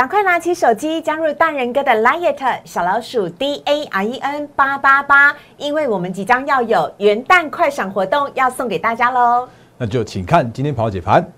赶快拿起手机加入大人哥的 Liet 小老鼠 D A R E N 八八八，因为我们即将要有元旦快闪活动要送给大家喽。那就请看今天跑解盘。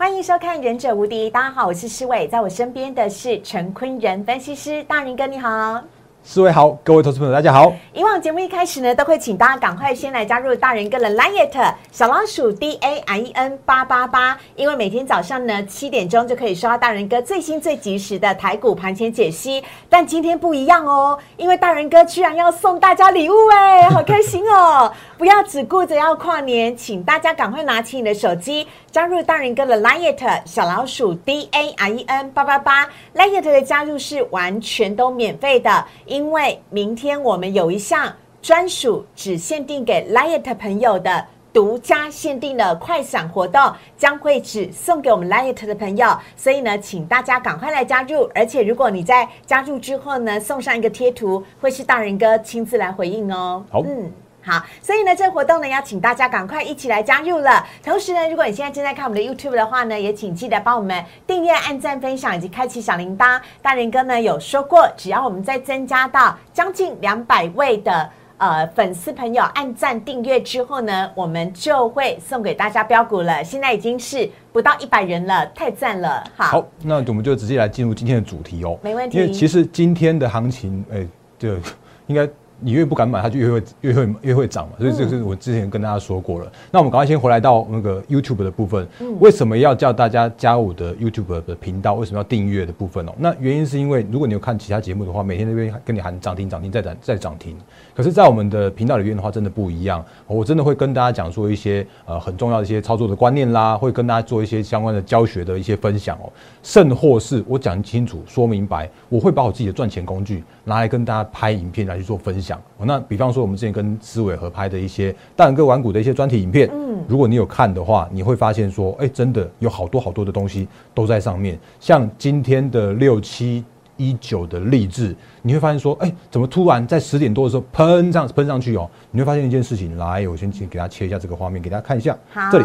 欢迎收看《忍者无敌》，大家好，我是施伟，在我身边的是陈坤仁分析师，大人哥你好。四位好，各位投资朋友大家好。以往节目一开始呢，都会请大家赶快先来加入大人哥的 Liet 小老鼠 D A I E N 八八八，因为每天早上呢七点钟就可以收到大人哥最新最及时的台股盘前解析。但今天不一样哦，因为大人哥居然要送大家礼物哎，好开心哦！不要只顾着要跨年，请大家赶快拿起你的手机，加入大人哥的 Liet 小老鼠 D A I E N 八八八。Liet 的加入是完全都免费的，因为明天我们有一项专属只限定给 Liet 朋友的独家限定的快闪活动，将会只送给我们 Liet 的朋友。所以呢，请大家赶快来加入。而且如果你在加入之后呢，送上一个贴图，会是大人哥亲自来回应哦。好嗯。好，所以呢，这个活动呢，要请大家赶快一起来加入了。同时呢，如果你现在正在看我们的 YouTube 的话呢，也请记得帮我们订阅、按赞、分享以及开启小铃铛。大人哥呢有说过，只要我们再增加到将近两百位的呃粉丝朋友按赞订阅之后呢，我们就会送给大家标股了。现在已经是不到一百人了，太赞了！好，好，那我们就直接来进入今天的主题哦。没问题因为其实今天的行情，哎，就应该你越不敢买，它就越会越会越会涨嘛。所以这个是我之前跟大家说过了。那我们赶快先回来到那个 YouTube 的部分，为什么要叫大家加入我的 YouTube 的频道？为什么要订阅的部分哦？那原因是因为如果你有看其他节目的话，每天那边跟你喊涨停涨停再涨再涨停。可是，在我们的频道里面的话，真的不一样。我真的会跟大家讲说一些呃很重要的一些操作的观念啦，会跟大家做一些相关的教学的一些分享哦。甚或是我讲清楚、说明白，我会把我自己的赚钱工具拿来跟大家拍影片来去做分享。哦那比方说，我们之前跟思伟合拍的一些大人哥玩股的一些专题影片，嗯，如果你有看的话，你会发现说，哎，真的有好多好多的东西都在上面。像今天的六七。一九的励志，你会发现说，哎、怎么突然在十点多的时候喷上喷上去哦？你会发现一件事情，来，我先请给大家切一下这个画面，给大家看一下，好，这里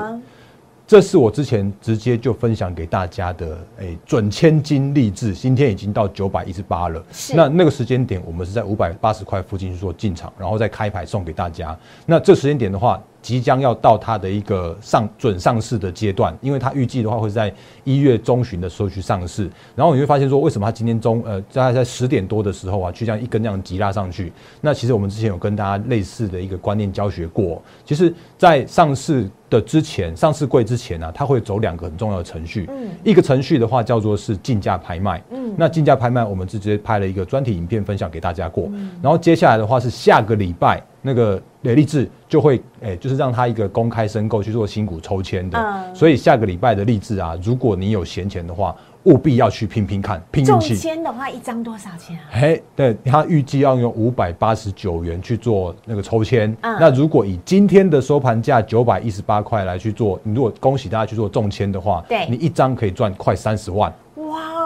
这是我之前直接就分享给大家的，哎、准千金励志，今天已经到九百一十八了。是那那个时间点，我们是在五百八十块附近去做进场，然后再开牌送给大家。那这时间点的话，即将要到它的一个上准上市的阶段，因为它预计的话会在一月中旬的时候去上市。然后你会发现说，为什么它今天中呃大概在十点多的时候啊，去这样一根这样急拉上去？那其实我们之前有跟大家类似的一个观念教学过，其实，在上市的之前，上市柜之前呢、啊，它会走两个很重要的程序。嗯一个程序的话叫做是竞价拍卖。嗯那竞价拍卖我们直接拍了一个专题影片分享给大家过。嗯然后接下来的话是下个礼拜那个雷励志就会诶、就是让他一个公开申购去做新股抽签的。嗯所以下个礼拜的励志啊，如果你有闲钱的话，务必要去拼拼看，拼运中气。签的话，一张多少钱啊？嘿，对，他预计要用五百八十九元去做那个抽签。嗯那如果以今天的收盘价九百一十八块来去做，你如果恭喜大家去做中签的话，对你一张可以赚快三十万。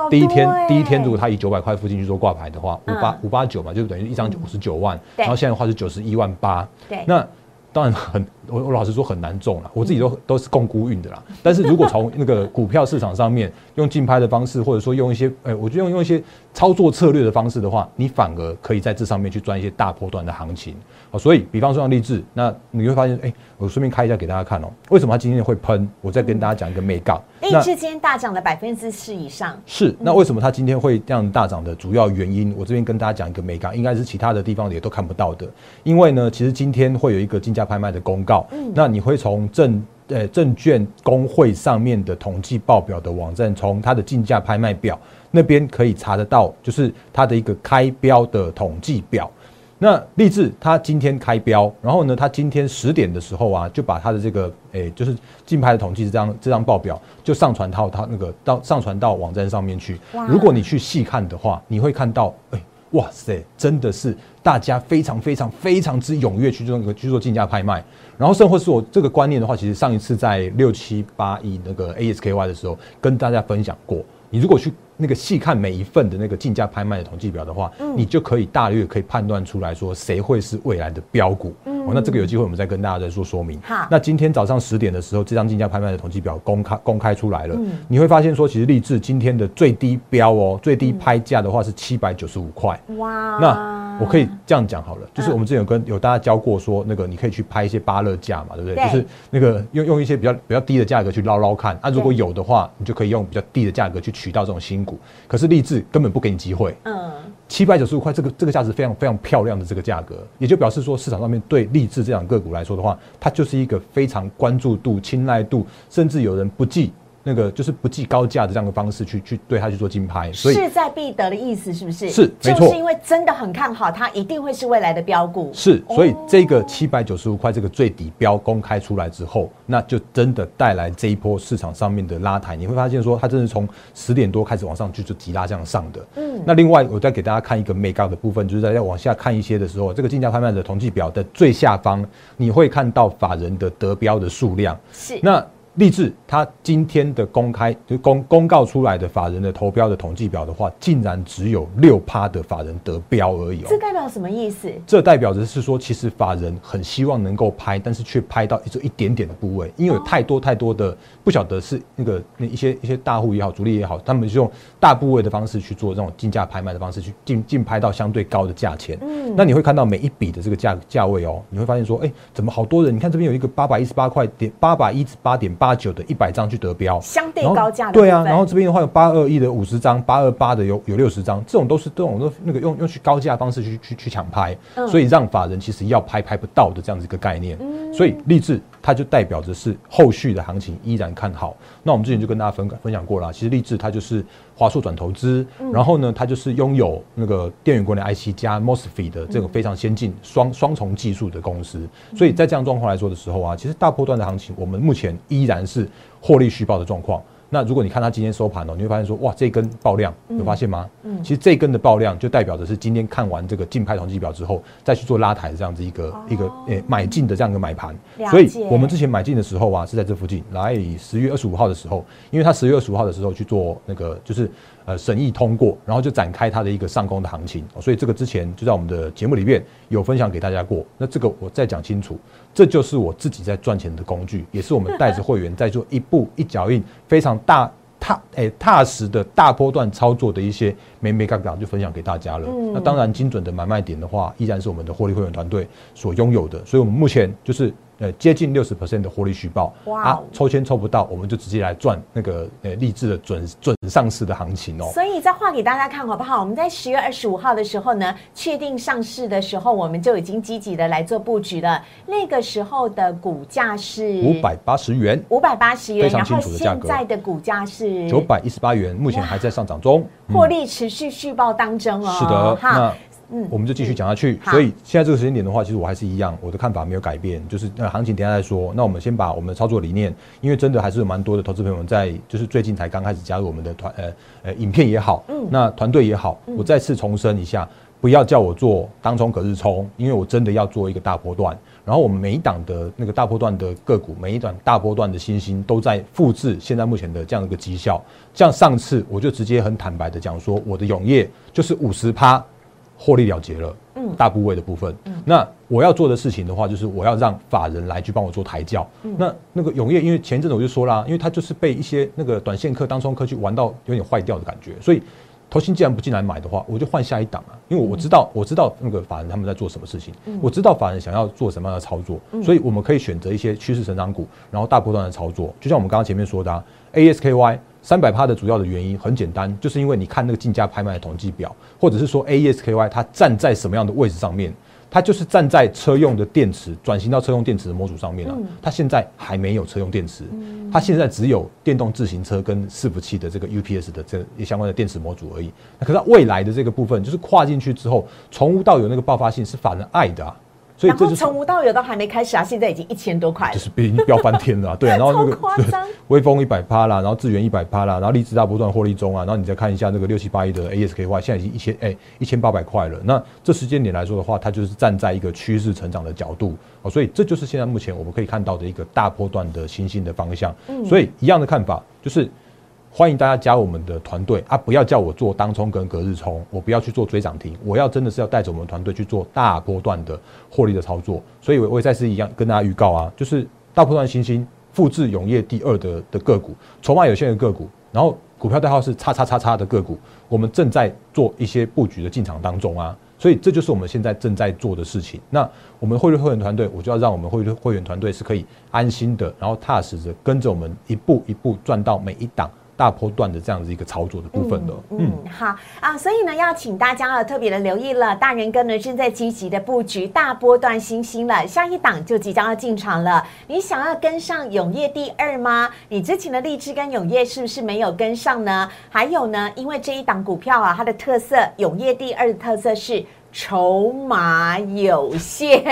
第一天第一天如果他以九百块附近去做挂牌的话，五嗯八五八九嘛，就等于一张九十九万，然后现在的话是九十一万八。对。那当然很，我我老实说很难中了，我自己都都是共估运的啦。但是如果从那个股票市场上面用竞拍的方式，或者说用一些，哎、我觉得用用一些操作策略的方式的话，你反而可以在这上面去赚一些大波段的行情。好，所以比方说像励志，那你会发现，哎、我顺便开一下给大家看哦、为什么它今天会喷？我再跟大家讲一个 up。励志今天大涨了百分之四以上，是，那为什么它今天会这样大涨的主要原因，我这边跟大家讲一个美感，应该是其他的地方也都看不到的。因为呢，其实今天会有一个竞价拍卖的公告，嗯那你会从证呃证券工会上面的统计报表的网站，从它的竞价拍卖表那边可以查得到，就是它的一个开标的统计表。那立志它今天开标，然后呢，它今天十点的时候啊，就把它的这个诶、就是竞拍的统计这张这张报表就上传到它那个到上传到网站上面去。如果你去细看的话，你会看到诶、哇塞，真的是大家非常非常非常之踊跃去做那个去做竞价拍卖。然后甚或是我这个观念的话，其实上一次在六七八一那个 ASKY 的时候跟大家分享过。你如果去那个细看每一份的那个竞价拍卖的统计表的话，你就可以大约可以判断出来说谁会是未来的标股。哦，那这个有机会我们再跟大家再做说明。好，那今天早上十点的时候，这张竞价拍卖的统计表公开公开出来了，你会发现说，其实立志今天的最低标哦，最低拍价的话是七百九十五块。哇，那我可以这样讲好了，就是我们之前有跟有大家教过说，那个你可以去拍一些巴勒价嘛，对不对？就是那个用用一些比较比较低的价格去捞捞看，啊，如果有的话，你就可以用比较低的价格去取到这种新股。可是立志根本不给你机会。嗯。七百九十五块，这个这个价值非常非常漂亮的这个价格，也就表示说市场上面对励志这两个股来说的话，它就是一个非常关注度、青睐度，甚至有人不计。那个就是不计高价的这样的方式去去对他去做竞拍，所以势在必得的意思是不是？是，没错，就是因为真的很看好它，一定会是未来的标股。是，所以这个七百九十五块这个最底标公开出来之后，那就真的带来这一波市场上面的拉抬。你会发现说，它真的从十点多开始往上去就急拉这样上的。嗯，那另外我再给大家看一个 make up 的部分，就是在要往下看一些的时候，这个竞价拍卖的统计表的最下方，你会看到法人的得标的数量。是，那。立志，他今天的公开就公公告出来的法人的投标的统计表的话，竟然只有六趴的法人得标而已哦。这代表什么意思？这代表着是说，其实法人很希望能够拍，但是却拍到一一点点的部位，因为有太多太多的不晓得是那个那一些一些大户也好，主力也好，他们就用大部位的方式去做这种竞价拍卖的方式去竞竞拍到相对高的价钱。嗯，那你会看到每一笔的这个价价位哦，你会发现说，哎，怎么好多人？你看这边有一个八百一十八块点，八百一十八点八。八九的一百张去得标，相对高价的对啊，然后这边的话有八二一的五十张，八二八的有有六十张，这种都是这种都那个用用去高价方式去去去抢拍，所以让法人其实要拍拍不到的这样子一个概念，所以励志它就代表着是后续的行情依然看好。那我们之前就跟大家分分享过了，其实励志它就是华硕转投资，然后呢它就是拥有那个电源管理 IC 加 MOSFET 的这个非常先进双双重技术的公司，所以在这样状况来说的时候啊，其实大波段的行情我们目前依然。是获利续报的状况。那如果你看它今天收盘哦，你会发现说，哇，这根爆量，有发现吗？嗯，其实这根的爆量就代表的是今天看完这个竞拍统计表之后，再去做拉抬的这样子一个一个诶买进的这样一个买盘。所以我们之前买进的时候啊，是在这附近，来十月二十五号的时候，因为它十月二十五号的时候去做那个就是。呃，审议通过，然后就展开它的一个上攻的行情，所以这个之前就在我们的节目里面有分享给大家过。那这个我再讲清楚，这就是我自己在赚钱的工具，也是我们带着会员在做一步一脚印非常大踏诶踏实的大波段操作的一些没没杠杠就分享给大家了。那当然精准的买卖点的话，依然是我们的获利会员团队所拥有的，所以我们目前就是。呃，接近六十 percent 的获利续报，哇！抽签抽不到，我们就直接来赚那个呃励志的准准上市的行情哦。所以再画给大家看好不好？我们在十月二十五号的时候呢，确定上市的时候，我们就已经积极的来做布局了。那个时候的股价是五百八十元，五百八十元，非常清楚的价格。现在的股价是九百一十八元，目前还在上涨中，获利持续续报当中哦。是的，哈。嗯，我们就继续讲下去。所以现在这个时间点的话，其实我还是一样，我的看法没有改变，就是那行情等下再说。那我们先把我们的操作理念，因为真的还是有蛮多的投资朋友们在，就是最近才刚开始加入我们的团，呃呃，影片也好，嗯，那团队也好，我再次重申一下，不要叫我做当冲隔日冲，因为我真的要做一个大波段。然后我们每一档的那个大波段的个股，每一档大波段的新兴都在复制现在目前的这样一个绩效。像上次我就直接很坦白的讲说，我的永业就是五十趴。获利了结了，嗯，大部位的部分，嗯，那我要做的事情的话，就是我要让法人来去帮我做抬轿，嗯，那那个永业，因为前阵子我就说啦，因为他就是被一些那个短线客、当冲客去玩到有点坏掉的感觉，所以投信既然不进来买的话，我就换下一档啊，因为我知道我知道那个法人他们在做什么事情，我知道法人想要做什么样的操作，所以我们可以选择一些趋势成长股，然后大波段的操作，就像我们刚刚前面说的啊，ASKY。三百趴的主要的原因很简单，就是因为你看那个竞价拍卖的统计表，或者是说 AESKY 它站在什么样的位置上面，它就是站在车用的电池转型到车用电池的模组上面了。它现在还没有车用电池，它现在只有电动自行车跟伺服器的这个 UPS 的这相关的电池模组而已。那可是未来的这个部分，就是跨进去之后，从无到有那个爆发性是反人爱的啊。所以这然后从无到有都还没开始啊，现在已经一千多块了就。是已经飙翻天了啊、对啊，然后那个微风一百趴啦，然后智源一百趴啦，然后荔枝大波段获利中啊，然后你再看一下那个六七八一的 ASK 的话，现在已经一千哎一千八百块了。那这时间点来说的话，它就是站在一个趋势成长的角度哦，所以这就是现在目前我们可以看到的一个大波段的新兴的方向。所以一样的看法就是。欢迎大家加我们的团队啊！不要叫我做当冲跟隔日冲，我不要去做追涨停，我要真的是要带着我们团队去做大波段的获利的操作。所以，我我也再次一样跟大家预告啊，就是大波段新兴复制永业第二的的个股，筹码有限的个股，然后股票代号是叉叉叉叉的个股，我们正在做一些布局的进场当中啊。所以这就是我们现在正在做的事情。那我们汇率会员团队，我就要让我们汇率会员团队是可以安心的，然后踏实的跟着我们一步一步赚到每一档大波段的这样子一个操作的部分的。嗯，好啊，所以呢，要请大家啊特别的留意了，大人哥呢正在积极的布局大波段新兴了，下一档就即将要进场了。你想要跟上永业第二吗？你之前的励志跟永业是不是没有跟上呢？还有呢，因为这一档股票啊，它的特色，永业第二的特色是。筹码有限，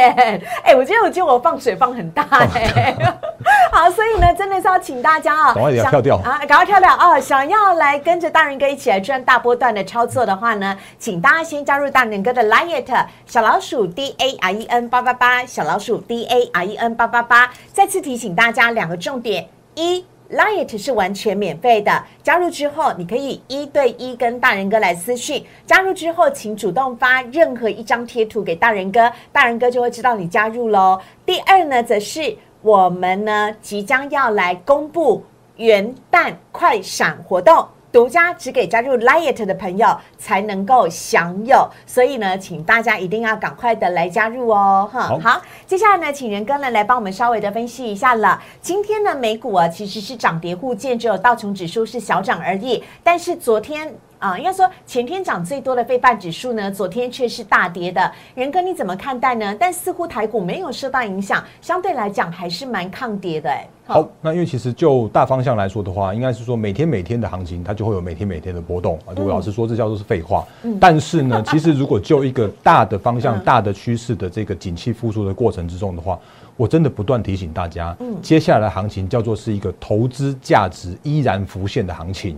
哎、我觉得我觉得我放水放很大哎、好，所以呢，真的是要请大家啊，赶快跳掉啊，赶快跳掉哦！想要来跟着大人哥一起来赚大波段的操作的话呢，请大家先加入大人哥的 Liet 小老鼠 D A R E N 八八八，小老鼠 D A R E N 八八八。再次提醒大家两个重点：一。Liet 是完全免费的，加入之后你可以一对一跟大人哥来私讯。加入之后，请主动发任何一张贴图给大人哥，大人哥就会知道你加入喽。第二呢，则是我们呢即将要来公布元旦快闪活动。独家只给加入 Liet 的朋友才能够享有，所以呢，请大家一定要赶快的来加入哦，哈。好接下来呢，请仁哥呢来帮我们稍微的分析一下了。今天呢，美股啊其实是涨跌互见，只有道琼指数是小涨而已。但是昨天啊、应该说前天涨最多的费半指数呢，昨天却是大跌的。仁哥你怎么看待呢？但似乎台股没有受到影响，相对来讲还是蛮抗跌的哎。好，那因为其实就大方向来说的话，应该是说每天每天的行情，它就会有每天每天的波动啊。如果老师说这叫做是废话，但是呢，其实如果就一个大的方向、嗯大的趋势的这个景气复苏的过程之中的话，我真的不断提醒大家，接下来的行情叫做是一个投资价值依然浮现的行情。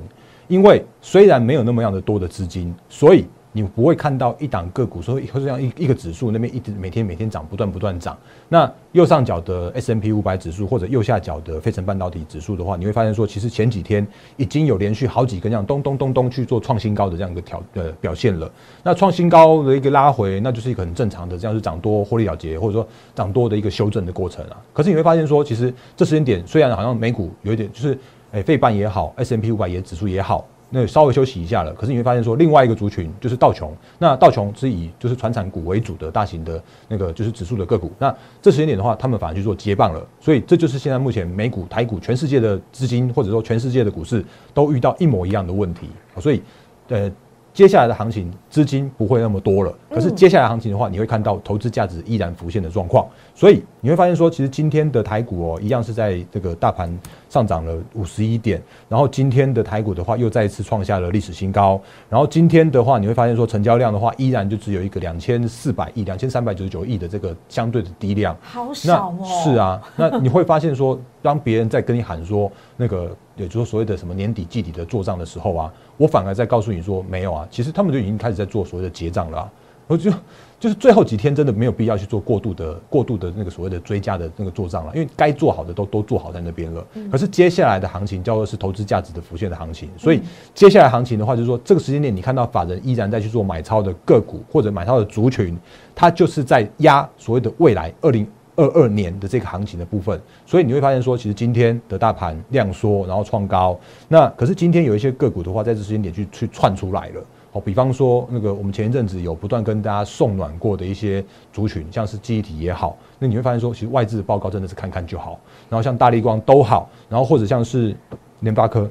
因为虽然没有那么样的多的资金，所以你不会看到一档个股说或者这样一一个指数那边一直每天每天涨，不断不断涨。那右上角的 S M P 五百指数或者右下角的费城半导体指数的话，你会发现说，其实前几天已经有连续好几根这样咚咚咚咚去做创新高的这样一个调呃表现了。那创新高的一个拉回，那就是一个很正常的，这样是涨多获利了结，或者说涨多的一个修正的过程啊。可是你会发现说，其实这时间点虽然好像美股有一点就是。哎，费半也好，S M P 五百也指数也好，那稍微休息一下了。可是你会发现说，另外一个族群就是道琼，那道琼是以就是传产股为主的大型的那个就是指数的个股。那这时间点的话，他们反而去做接棒了。所以这就是现在目前美股、台股、全世界的资金或者说全世界的股市都遇到一模一样的问题。所以，呃。接下来的行情资金不会那么多了，可是接下来行情的话，你会看到投资价值依然浮现的状况，所以你会发现说，其实今天的台股哦，一样是在这个大盘上涨了五十一点，然后今天的台股的话又再一次创下了历史新高，然后今天的话你会发现说，成交量的话依然就只有一个两千四百亿、两千三百九十九亿的这个相对的低量，好少哦。是，啊，那你会发现说，当别人在跟你喊说那个，也就是所谓的什么年底季底的做账的时候啊，我反而在告诉你说没有啊，其实他们就已经开始在做所谓的结账了、啊。我就就是最后几天真的没有必要去做过度的过度的那个所谓的追加的那个做账了，因为该做好的都都做好在那边了。可是接下来的行情叫做是投资价值的浮现的行情，所以接下来行情的话，就是说这个时间点你看到法人依然在去做买超的个股或者买超的族群，它就是在压所谓的未来二零。二二年的这个行情的部分，所以你会发现说，其实今天的大盘量缩，然后创高，那可是今天有一些个股的话，在这时间点去去窜出来了。哦，比方说那个我们前一阵子有不断跟大家送暖过的一些族群，像是记忆体也好，那你会发现说，其实外资的报告真的是看看就好，然后像大力光都好，然后或者像是联发科，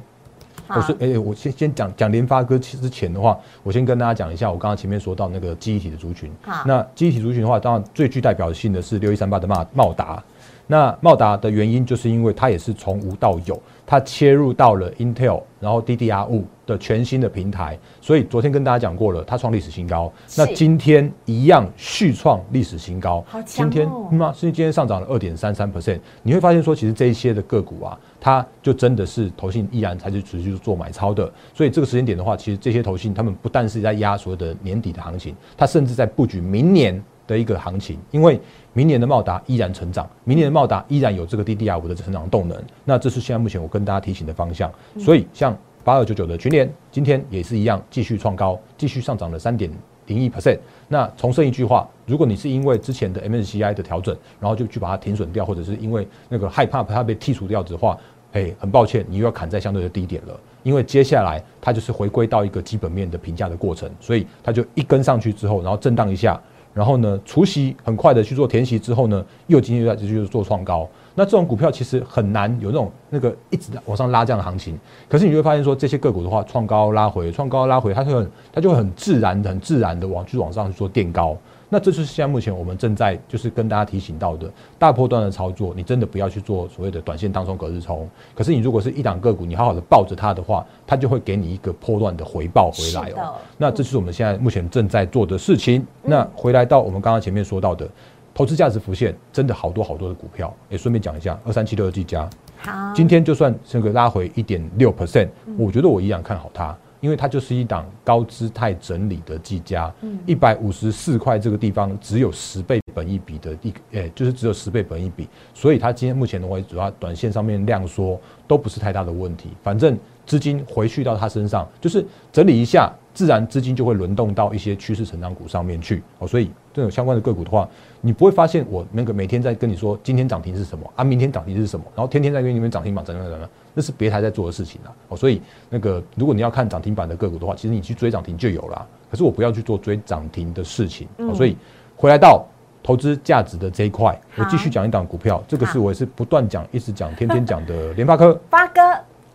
我说哎、我先先讲讲联发科之前的话，我先跟大家讲一下，我刚刚前面说到那个记忆体的族群好。那记忆体族群的话，当然最具代表性的是六一三八的茂茂达。那茂达的原因就是因为它也是从无到有，它切入到了 Intel，然后 DDR 五的全新的平台，所以昨天跟大家讲过了，它创历史新高。那今天一样续创历史新高，好强今天哦嗯啊，是今天上涨了二点三三 percent。你会发现说，其实这一些的个股啊，它就真的是投信依然才是持续做买超的。所以这个时间点的话，其实这些投信他们不但是在压所谓的年底的行情，它甚至在布局明年的一个行情，因为明年的茂达依然成长，明年的茂达依然有这个 DDR 五的成长动能。那这是现在目前我跟大家提醒的方向。所以像八二九九的群联，今天也是一样继续创高，继续上涨了三点零一 percent。那重申一句话，如果你是因为之前的 MSCI 的调整，然后就去把它停损掉，或者是因为那个害怕它被剔除掉的话，哎，很抱歉，你又要砍在相对的低点了。因为接下来它就是回归到一个基本面的评价的过程，所以它就一根上去之后，然后震荡一下，然后呢，除息很快的去做填息之后呢，又今天又在继续做创高。那这种股票其实很难有那种那个一直往上拉这样的行情。可是你就会发现说，这些个股的话，创高拉回，创高拉回，它就很它就会很自然的、很自然的往去往上去做垫高。那这就是现在目前我们正在就是跟大家提醒到的大波段的操作，你真的不要去做所谓的短线当中隔日冲。可是你如果是一档个股，你好好的抱着它的话，它就会给你一个波段的回报回来哦。那这是我们现在目前正在做的事情。那回来到我们刚刚前面说到的投资价值浮现，真的好多好多的股票。也顺便讲一下，二三七六的技嘉，好，今天就算这个拉回一点六 percent，我觉得我依然看好它，因为它就是一档高姿态整理的技嘉，一百五十四块这个地方只有十倍本一比的一个，诶、就是只有十倍本一比，所以它今天目前的话，主要短线上面量缩都不是太大的问题，反正资金回去到它身上，就是整理一下，自然资金就会轮动到一些趋势成长股上面去哦，所以这种相关的个股的话，你不会发现我那个每天在跟你说今天涨停是什么啊，明天涨停是什么，然后天天在跟你们涨停板涨涨涨涨，那是别台在做的事情啦哦，所以那个如果你要看涨停板的个股的话，其实你去追涨停就有啦，可是我不要去做追涨停的事情，哦，所以回来到。投资价值的这一块，我继续讲一档股票，这个是我也是不断讲、一直讲、天天讲的联发科。发哥，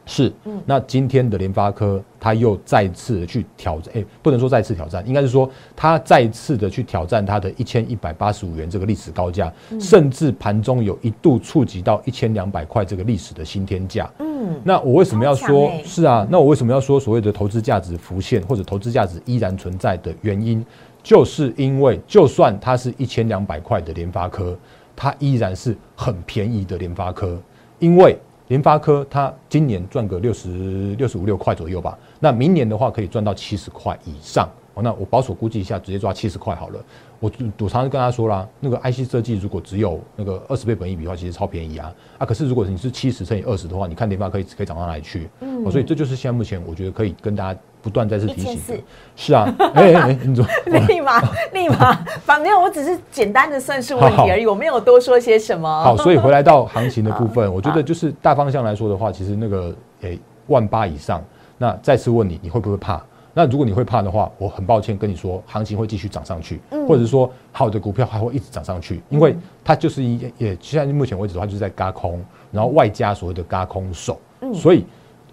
是，那今天的联发科，它又再次的去挑战，哎、不能说再次挑战，应该是说它再次的去挑战它的一千一百八十五元这个历史高价，甚至盘中有一度触及到一千两百块这个历史的新天价。嗯，那我为什么要说欸是啊？那我为什么要说所谓的投资价值浮现或者投资价值依然存在的原因，就是因为就算它是一千两百块的联发科，它依然是很便宜的联发科，因为联发科它今年赚个六十六十五六块左右吧，那明年的话可以赚到七十块以上。哦，那我保守估计一下，直接抓七十块好了。我我常常跟他说啦，那个 IC 设计如果只有那个二十倍本益比的话，其实超便宜啊啊！可是如果你是七十乘以二十的话，你看联发可以可以涨到哪里去？嗯，哦，所以这就是现在目前我觉得可以跟大家不断再次提醒的。是啊，哎哎哎，你怎么？立马立马，反正我只是简单的算术问好题而已，我没有多说些什么。好，所以回来到行情的 部分，我觉得就是大方向来说的话，其实那个诶万八以上，那再次问你，你会不会怕？那如果你会怕的话，我很抱歉跟你说，行情会继续涨上去，或者是说好的股票还会一直涨上去，因为它就是一也现在目前为止的话，就是在嘎空，然后外加所谓的嘎空手，所以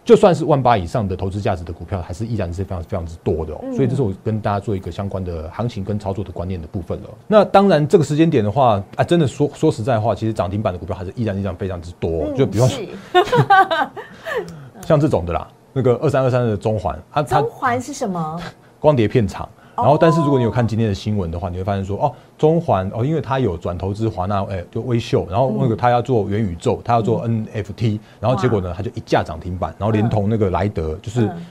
就算是万八以上的投资价值的股票，还是依然是非常非常之多的哦。所以这是我跟大家做一个相关的行情跟操作的观念的部分了。那当然这个时间点的话，啊，真的说说实在话，其实涨停板的股票还是依然依然非常之多哦、就比方说 像这种的啦，那个二三二三的中环，它它中环是什么？光碟片厂。然哦后，但是如果你有看今天的新闻的话，你会发现说，哦，中环哦，因为它有转投资华纳，哎，就微秀，然后那个它要做元宇宙，它要做 NFT，然后结果呢，它就一架涨停板，然后连同那个莱德，就是嗯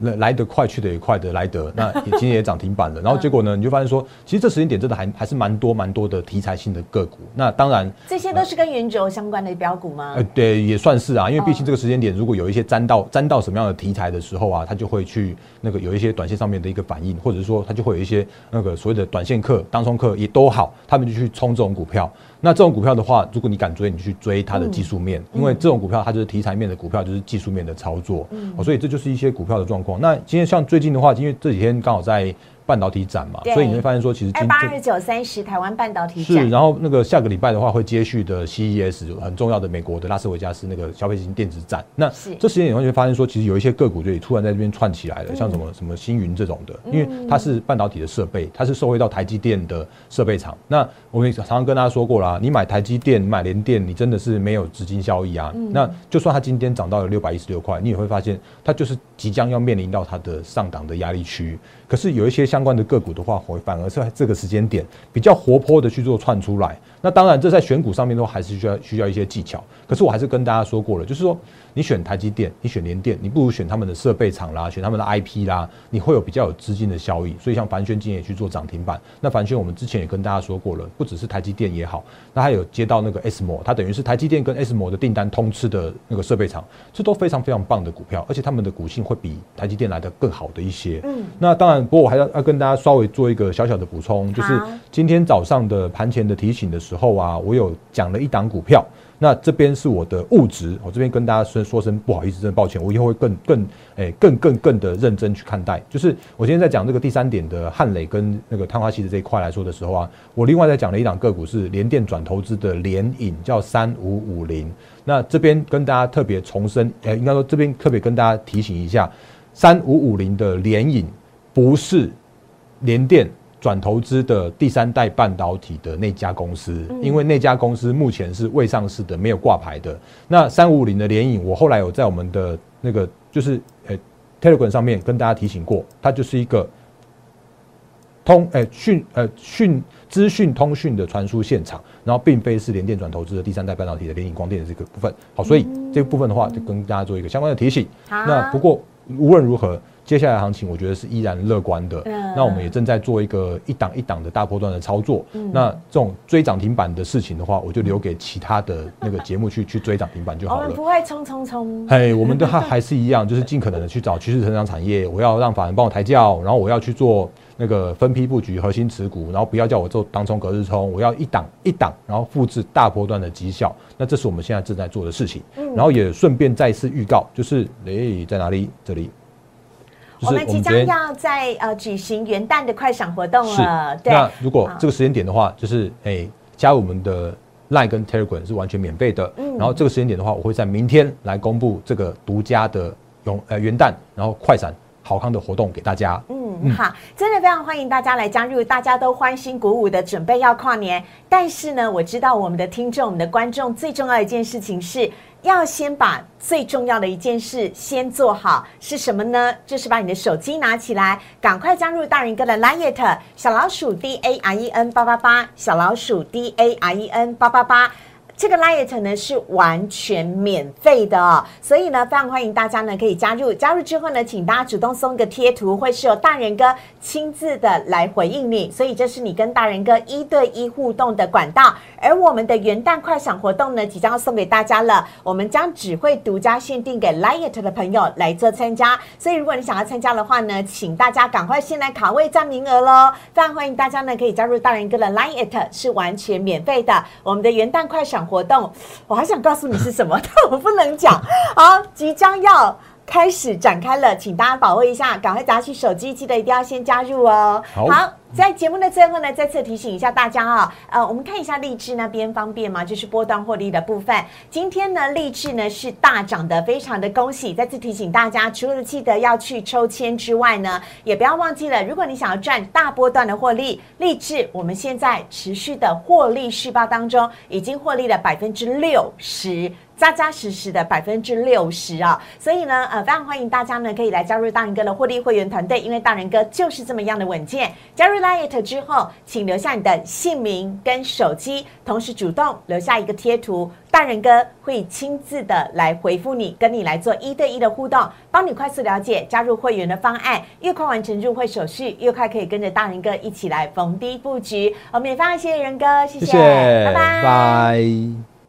来来得快去得也快的莱德，那也今天也涨停板了。然后结果呢，你就发现说，其实这时间点真的还还是蛮多蛮多的题材性的个股。那当然，这些都是跟元轴相关的标股吗呃，？对，也算是啊，因为毕竟这个时间点，如果有一些沾到沾到什么样的题材的时候啊，它就会去那个有一些短线上面的一个反应，或者是说它就会有一些那个所谓的短线客、当冲客也都好，他们就去冲这种股票。那这种股票的话，如果你敢追，你去追它的技术面，因为这种股票它就是题材面的股票，就是技术面的操作。哦，所以这就是一些股票的状况。那今天像最近的话，因为这几天刚好在半导体展嘛，所以你会发现说，其实二今这八二九三十台湾半导体是，展，然后那个下个礼拜的话会接续的 CES 很重要的美国的拉斯维加斯那个消费型电子展。那是这时间点你会发现说，其实有一些个股就突然在这边串起来了，像嗯什么什么星云这种的，因为它是半导体的设备，它是受惠到台积电的设备厂。那我们也常常跟大家说过啦，你买台积电、买联电，你真的是没有资金效益啊。嗯那就算它今天涨到了六百一十六块，你也会发现它就是即将要面临到它的上档的压力区。可是有一些相关的个股的话，会反而是在这个时间点比较活泼的去做串出来。那当然，这在选股上面都还是需要需要一些技巧。可是我还是跟大家说过了，就是说你选台积电，你选联电，你不如选他们的设备厂啦，选他们的 IP 啦，你会有比较有资金的效益。所以像凡轩今天也去做涨停板。那凡轩我们之前也跟大家说过了，不只是台积电也好，那还有接到那个 SMO，它等于是台积电跟 SMO 的订单通吃的那个设备厂，这都非常非常棒的股票，而且他们的股性会比台积电来的更好的一些。嗯，那当然，不过我还要要跟大家稍微做一个小小的补充，就是今天早上的盘前的提醒的时候啊，我有讲了一档股票。那这边是我的物质，我这边跟大家说说声不好意思，真的抱歉，我以后会更更诶、更更更的认真去看待。就是我今天在讲这个第三点的汉磊跟那个碳化系的这一块来说的时候啊，我另外在讲了一档个股是联电转投资的联影，叫三五五零。那这边跟大家特别重申，呃，应该说这边特别跟大家提醒一下，三五五零的联影不是联电转投资的第三代半导体的那家公司，因为那家公司目前是未上市的，没有挂牌的。那三五五零的联影，我后来有在我们的那个就是呃 Telegram 上面跟大家提醒过，它就是一个通呃讯呃讯资讯通讯的传输现场，然后并非是联电转投资的第三代半导体的联影光电的这个部分。好，所以这个部分的话，就跟大家做一个相关的提醒。好那不过无论如何，接下来行情我觉得是依然乐观的。嗯那我们也正在做一个一档一档的大波段的操作。那这种追涨停板的事情的话，我就留给其他的那个节目去去追涨停板就好了我们。不会冲冲冲，嘿，我们的还还是一样，就是尽可能的去找趋势成长产业。我要让法人帮我抬轿，然后我要去做那个分批布局核心持股，然后不要叫我做当冲隔日冲，我要一档一档，然后复制大波段的绩效。那这是我们现在正在做的事情。然后也顺便再次预告，就是诶、在哪里？这里。我们即将要在呃举行元旦的快闪活动了，对，那如果好这个时间点的话，就是诶、加入我们的 Line 跟 Telegram 是完全免费的。嗯然后这个时间点的话，我会在明天来公布这个独家的永呃元旦，然后快闪好康的活动给大家。嗯，好，真的非常欢迎大家来加入，大家都欢欣鼓舞的准备要跨年。但是呢，我知道我们的听众、我们的观众最重要的一件事情是要先把最重要的一件事先做好，是什么呢？就是把你的手机拿起来，赶快加入大人哥的 Liet 小老鼠 D A R E N 八八八，小老鼠 D A R E N 八八八。这个 Liet 呢是完全免费的哦，所以呢非常欢迎大家呢可以加入。加入之后呢，请大家主动送一个贴图，会是由大人哥亲自的来回应你，所以这是你跟大人哥一对一互动的管道。而我们的元旦快闪活动呢，即将要送给大家了，我们将只会独家限定给 Liet 的朋友来做参加。所以如果你想要参加的话呢，请大家赶快先来卡位占名额喽！非常欢迎大家呢可以加入大人哥的 Liet，是完全免费的。我们的元旦快闪活动，我还想告诉你是什么，但我不能讲。好，即将要。开始展开了，请大家把握一下，赶快拿起手机，记得一定要先加入哦。好在节目的最后呢，再次提醒一下大家啊、呃，我们看一下励志那边方便吗？就是波段获利的部分。今天呢，励志呢是大涨的，非常的恭喜。再次提醒大家，除了记得要去抽签之外呢，也不要忘记了，如果你想要赚大波段的获利，励志我们现在持续的获利续报当中，已经获利了百分之六十。扎扎实实的百分之六十啊，所以呢，呃，非常欢迎大家呢可以来加入大人哥的获利会员团队，因为大人哥就是这么样的稳健。加入 Liet 之后，请留下你的姓名跟手机，同时主动留下一个贴图，大人哥会亲自的来回复你，跟你来做一对一的互动，帮你快速了解加入会员的方案，越快完成入会手续，越快可以跟着大人哥一起来逢低布局。我们也非常谢谢仁哥，谢谢，谢谢，拜拜。拜。